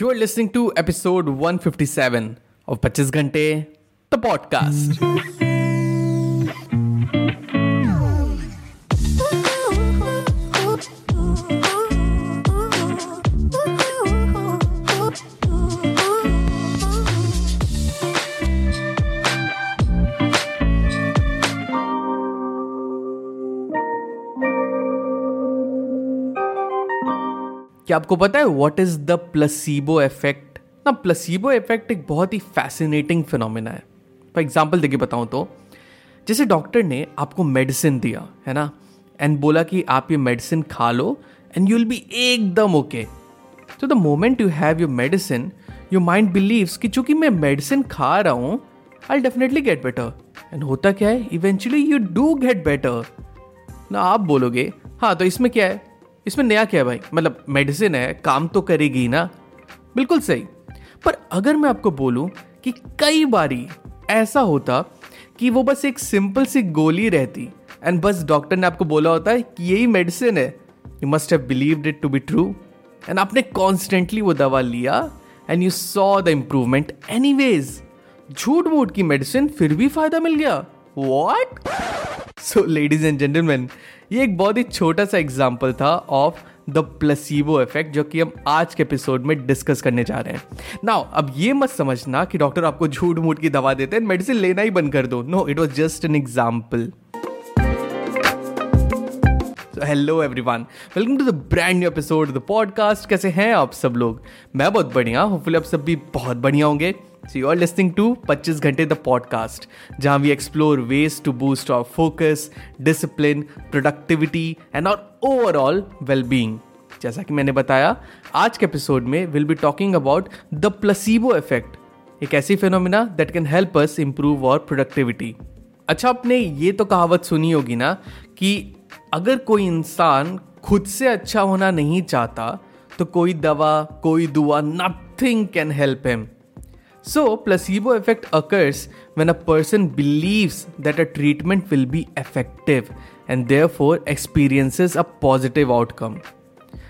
You are listening to episode 157 of 25 Ghante, the podcast. क्या आपको पता है what is the placebo effect ना प्लसीबो इफ़ेक्ट एक बहुत ही फैसिनेटिंग फिनोमिना है। फॉर एग्ज़ाम्पल देखिए बताऊँ तो जैसे डॉक्टर ने आपको मेडिसिन दिया, है ना? एंड बोला कि आप ये मेडिसिन खा लो एंड यू विल बी एकदम ओके तो the moment you have your medicine your mind believes कि चूँकि मैं मेडिसिन खा रहा हूँ I definitely get better and होता क्या है? Eventually you do get better ना, आप बोलोगे हाँ तो इसमें क्या है? इसमें नया क्या है भाई? मतलब मेडिसिन है, काम तो करेगी ना। बिल्कुल सही। पर अगर मैं आपको बोलूँ कि कई बारी ऐसा होता कि वो बस एक सिंपल सी गोली रहती एंड बस डॉक्टर ने आपको बोला होता है कि यही मेडिसिन है। You must have believed it to be true and आपने कॉन्स्टेंटली वो दवा लिया and you saw the improvement anyways झूठ मूठ की मेडिसिन फिर भी फ़ायदा मिल गया। What so ladies and gentleman ये एक बहुत ही छोटा सा एग्ज़ाम्पल था ऑफ़ द प्लसीबो इफ़ेक्ट जो कि हम आज के एपिसोड में डिस्कस करने जा रहे हैं। नाउ अब ये मत समझना कि डॉक्टर आपको झूठ मूठ की दवा देते हैं मेडिसिन लेना ही बंद कर दो। No it was just an example hello everyone welcome to the brand new episode the podcast कैसे हैं आप सब लोग? मैं बहुत बढ़िया होपफुली आप सब भी बहुत बढ़िया होंगे। यू आर लिस्निंग टू 25 घंटे द पॉडकास्ट जहाँ we explore ways to boost our focus discipline productivity and our overall wellbeing जैसा कि मैंने बताया, आज के एपिसोड में will be talking about the placebo effect एक ऐसी phenomena that can help us improve और प्रोडक्टिविटी अच्छा आपने ये तो कहावत सुनी होगी ना कि अगर कोई इंसान खुद से अच्छा होना नहीं चाहता तो कोई दवा, कोई दुआ nothing can help him So placebo effect occurs when a person believes that a treatment will be effective and therefore experiences a positive outcome.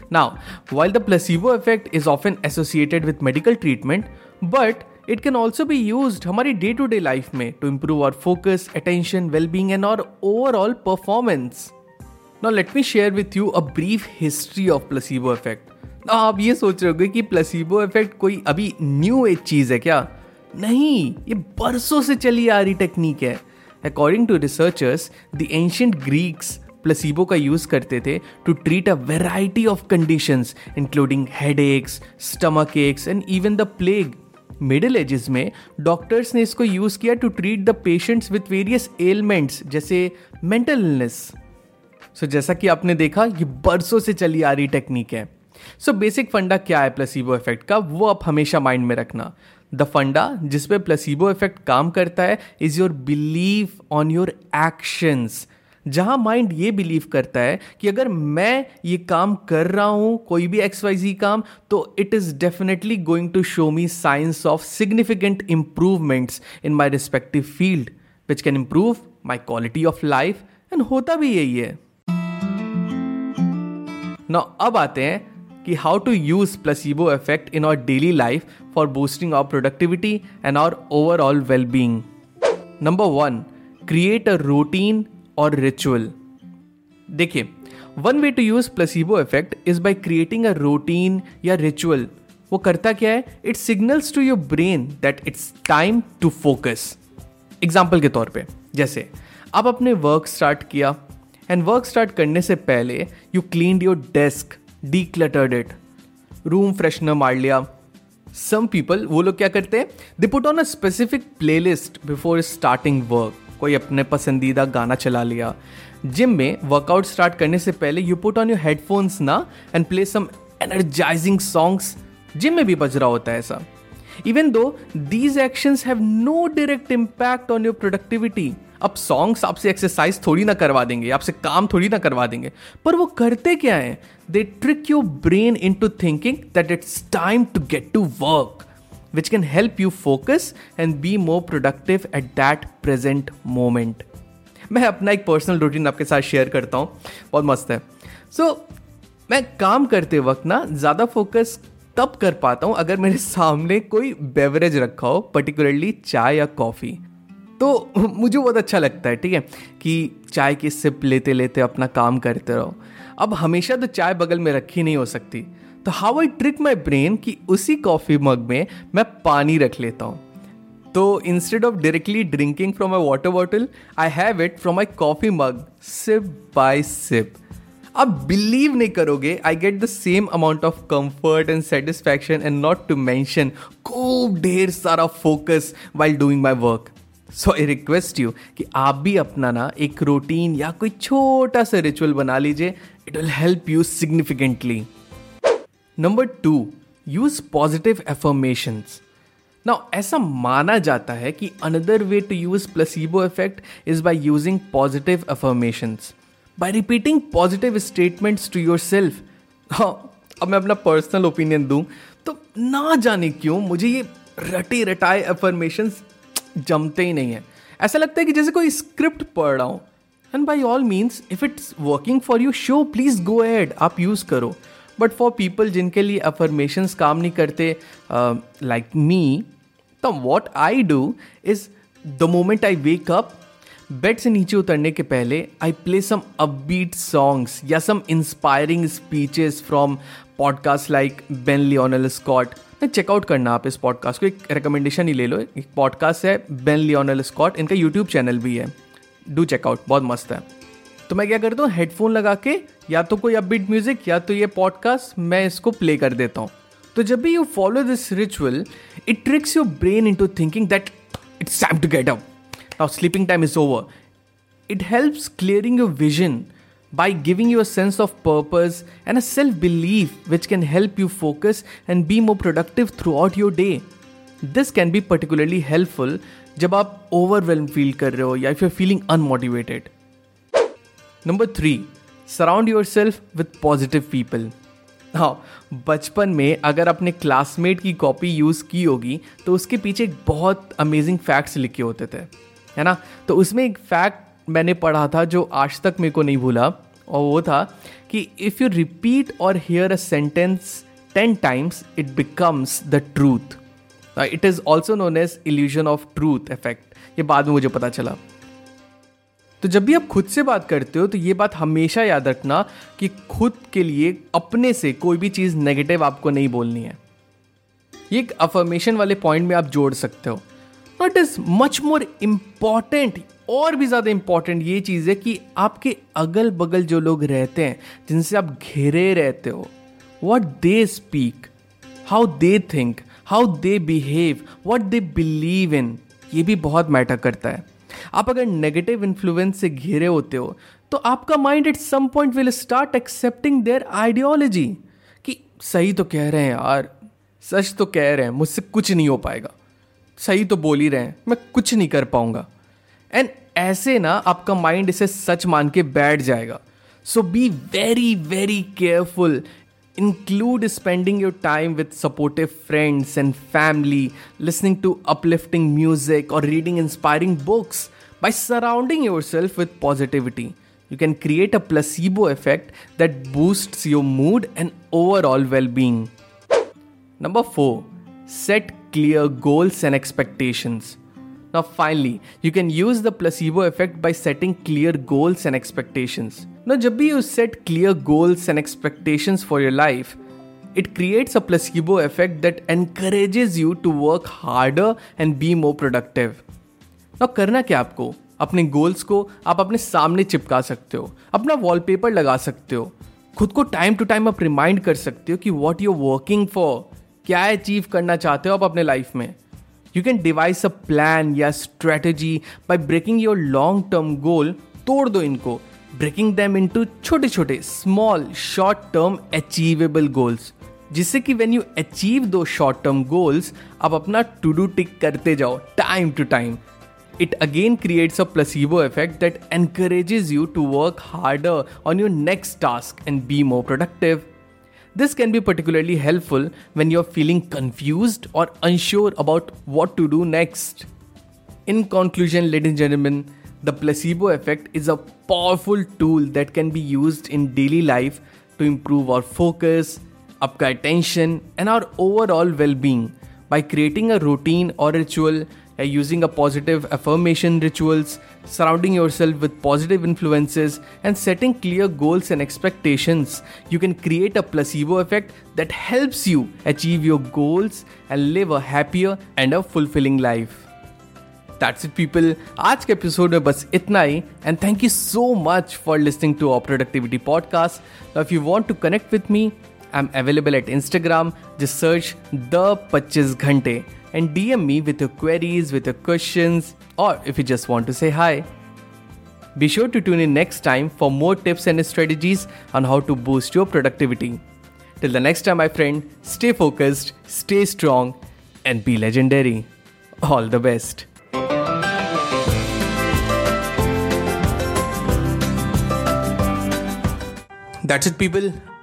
Now, while the placebo effect is often associated with medical treatment, but it can also be used हमारी day to day life में to improve our focus attention wellbeing and और overall performance now let me share with you a brief history of placebo effect आप ये सोच रहे होगे कि placebo effect कोई अभी न्यू एज चीज़ है क्या? नहीं, ये बरसों से चली आ रही टेक्निक है। According to researchers the ancient Greeks placebo का यूज़ करते थे to treat a variety of conditions including headaches stomachaches and even the plague middle ages में डॉक्टर्स ने इसको यूज़ किया to treat the patients with various elements जैसे mental illness so जैसा कि आपने देखा, ये बरसों से चली आ रही टेक्निक है। सो बेसिक फंडा क्या है प्लसीबो इफ़ेक्ट का वो आप हमेशा माइंड में रखना द फंडा जिस पे प्लसीबो इफ़ेक्ट काम करता है is your believe on your actions जहाँ माइंड ये बिलीव करता है कि अगर मैं ये काम कर रहा हूँ कोई भी एक्स वाई जी काम तो it is definitely going to show me science of significant improvements in my respective field which can improve my quality of life and होता भी यही है ना अब आते हैं कि how to use placebo effect in our daily life for boosting our productivity and our overall wellbeing number one create a routine और रिचुअल देखिए one way to use placebo effect is by creating a routine या ritual वो करता क्या है? It signals to your brain that it's time to focus example के तौर पे, जैसे, आप अपने वर्क स्टार्ट किया एंड वर्क स्टार्ट करने से पहले you clean your desk decluttered it room freshener मार लिया। सम पीपल वो लोग क्या करते हैं? They put on a specific playlist before starting work कोई अपने पसंदीदा गाना चला लिया। जिम में वर्कआउट स्टार्ट करने से पहले you put on your headphones ना and play some energising songs gym में भी बज रहा होता है ऐसा। Even though these actions have no direct impact on your productivity अब सॉन्ग्स आपसे एक्सरसाइज थोड़ी ना करवा देंगे आपसे काम थोड़ी ना करवा देंगे पर वो करते क्या है? They trick your brain into thinking that it's time to get to work which can help you focus and be more productive at that present moment मैं अपना एक पर्सनल रूटीन आपके साथ शेयर करता हूँ। बहुत मस्त है। सो so, मैं काम करते वक्त ना ज़्यादा फोकस तब कर पाता हूँ अगर मेरे सामने कोई बेवरेज रखा हो पर्टिकुलरली चाय या कॉफ़ी तो मुझे बहुत अच्छा लगता है, ठीक है, कि चाय की सिप लेते लेते अपना काम करते रहो। अब हमेशा तो चाय बगल में रखी नहीं हो सकती। तो how I trick my brain कि उसी कॉफ़ी मग में मैं पानी रख लेता हूँ। तो instead of directly drinking from my water bottle I have it from my coffee mug sip by sip अब बिलीव नहीं करोगे I get the same amount of comfort and satisfaction and not to mention खूब ढेर सारा focus while doing my work so I request you कि आप भी अपना ना एक रूटीन या कोई छोटा सा रिचुअल बना लीजिए। It will help you significantly number two use positive affirmations now ऐसा माना जाता है कि another way to use placebo effect is by using positive affirmations by repeating positive statements to yourself हाँ अब मैं अपना पर्सनल ओपिनियन दूँ। तो ना जाने क्यों मुझे ये रटे रटाए एफर्मेशन जमते ही नहीं है। ऐसा लगता है कि जैसे कोई स्क्रिप्ट पढ़ रहा हूँ। And by all means if it's working for you so please go ahead आप यूज़ करो। बट फॉर पीपल जिनके लिए अफर्मेशन काम नहीं करते लाइक मी तो what I do is the moment I wake up bed से नीचे उतरने के पहले I play some upbeat songs या some inspiring speeches from podcast like Ben Lionel Scott check out करना आप इस पॉडकास्ट को। एक रिकमेंडेशन ही ले लो। एक पॉडकास्ट है बेन लियोनल स्कॉट इनका यूट्यूब चैनल भी है। डू चेकआउट बहुत मस्त है। तो मैं क्या करता हूँ हेडफोन लगा के, या तो कोई अपबीट म्यूज़िक या तो ये पॉडकास्ट मैं इसको प्ले कर देता हूँ। तो जब भी you follow this ritual it tricks your brain into thinking that it's to get up now sleeping time is over it helps clearing your vision by giving you a sense of purpose and a self belief which can help you focus and be more productive throughout your day. This can be particularly helpful जब आप overwhelm feel कर रहे हो या if you feeling unmotivated number three surround yourself with positive हाँ बचपन में अगर अपने क्लासमेट की कॉपी यूज़ की होगी तो उसके पीछे एक बहुत अमेजिंग फैक्ट्स लिखे होते थे है ना तो उसमें एक फैक्ट मैंने पढ़ा था जो आज तक मेरे को नहीं भूला, और वो था कि इफ़ यू रिपीट और hear a sentence ten times it becomes the truth it is also known as illusion of truth effect ये बाद में मुझे पता चला। तो जब भी आप खुद से बात करते हो तो ये बात हमेशा याद रखना कि खुद के लिए अपने से कोई भी चीज़ नेगेटिव आपको नहीं बोलनी है। ये एक अफर्मेशन वाले पॉइंट में आप जोड़ सकते हो। It is much more important और भी ज़्यादा इंपॉर्टेंट ये चीज़ है कि आपके अगल बगल जो लोग रहते हैं, जिनसे आप घेरे रहते हो what they speak how they think how they behave what they believe in ये भी बहुत मैटर करता है। आप अगर नेगेटिव इन्फ्लुएंस से घिरे होते हो तो आपका mind at some point will start accepting their ideology कि सही तो कह रहे हैं यार, सच तो कह रहे हैं, मुझसे कुछ नहीं हो पाएगा। सही तो बोल ही रहे हैं, मैं कुछ नहीं कर पाऊँगा। एंड ऐसे ना, आपका माइंड इसे सच मान के बैठ जाएगा। So be very very careful include spending your time with supportive friends and family listening to uplifting music और reading inspiring books by surrounding yourself with positivity you can create a placebo effect that boosts your mood and overall well being number four Set clear goals and expectations. Now, finally, you can use the placebo effect by setting clear goals and expectations. Now, जब you set clear goals and expectations for your life, it creates a placebo effect that encourages you to work harder and be more productive. Now, करना क्या आपको अपने goals को आप अपने सामने चिपका सकते हो अपना वॉलपेपर लगा सकते हो खुद को टाइम टू टाइम आप रिमाइंड कर सकते हो कि वॉट यू वर्किंग फॉर क्या अचीव करना चाहते हो आप अपने लाइफ में? You can devise a plan या strategy by breaking your long term goal तोड़ दो इनको। ब्रेकिंग दैम इनटू छोटे छोटे small short term achievable goals जिससे कि वेन यू अचीव दो शॉर्ट टर्म गोल्स आप अपना टू डू टिक करते जाओ time to time it again creates a placebo effect that encourages you to work harder on your next task and be more productive. This can be particularly helpful when you're feeling confused or unsure about what to do next. In conclusion, ladies and gentlemen, the placebo effect is a powerful tool that can be used in daily life to improve our focus, up attention, and our overall well being by creating a routine or ritual, uh, using a positive affirmation rituals, surrounding yourself with positive influences and setting clear goals and expectations you can create a placebo effect that helps you achieve your goals and live a happier and a fulfilling life That's it, people. आज के episode में बस इतना ही and thank you so much for listening to our productivity podcast if you want to connect with me I'm available at Instagram. Just search the 25 Ghante and DM me with your queries, with your questions, or if you just want to say hi. Be sure to tune in next time for more tips and strategies on how to boost your productivity. Till the next time, my friend, stay focused, stay strong, and be legendary. All the best. That's it, people.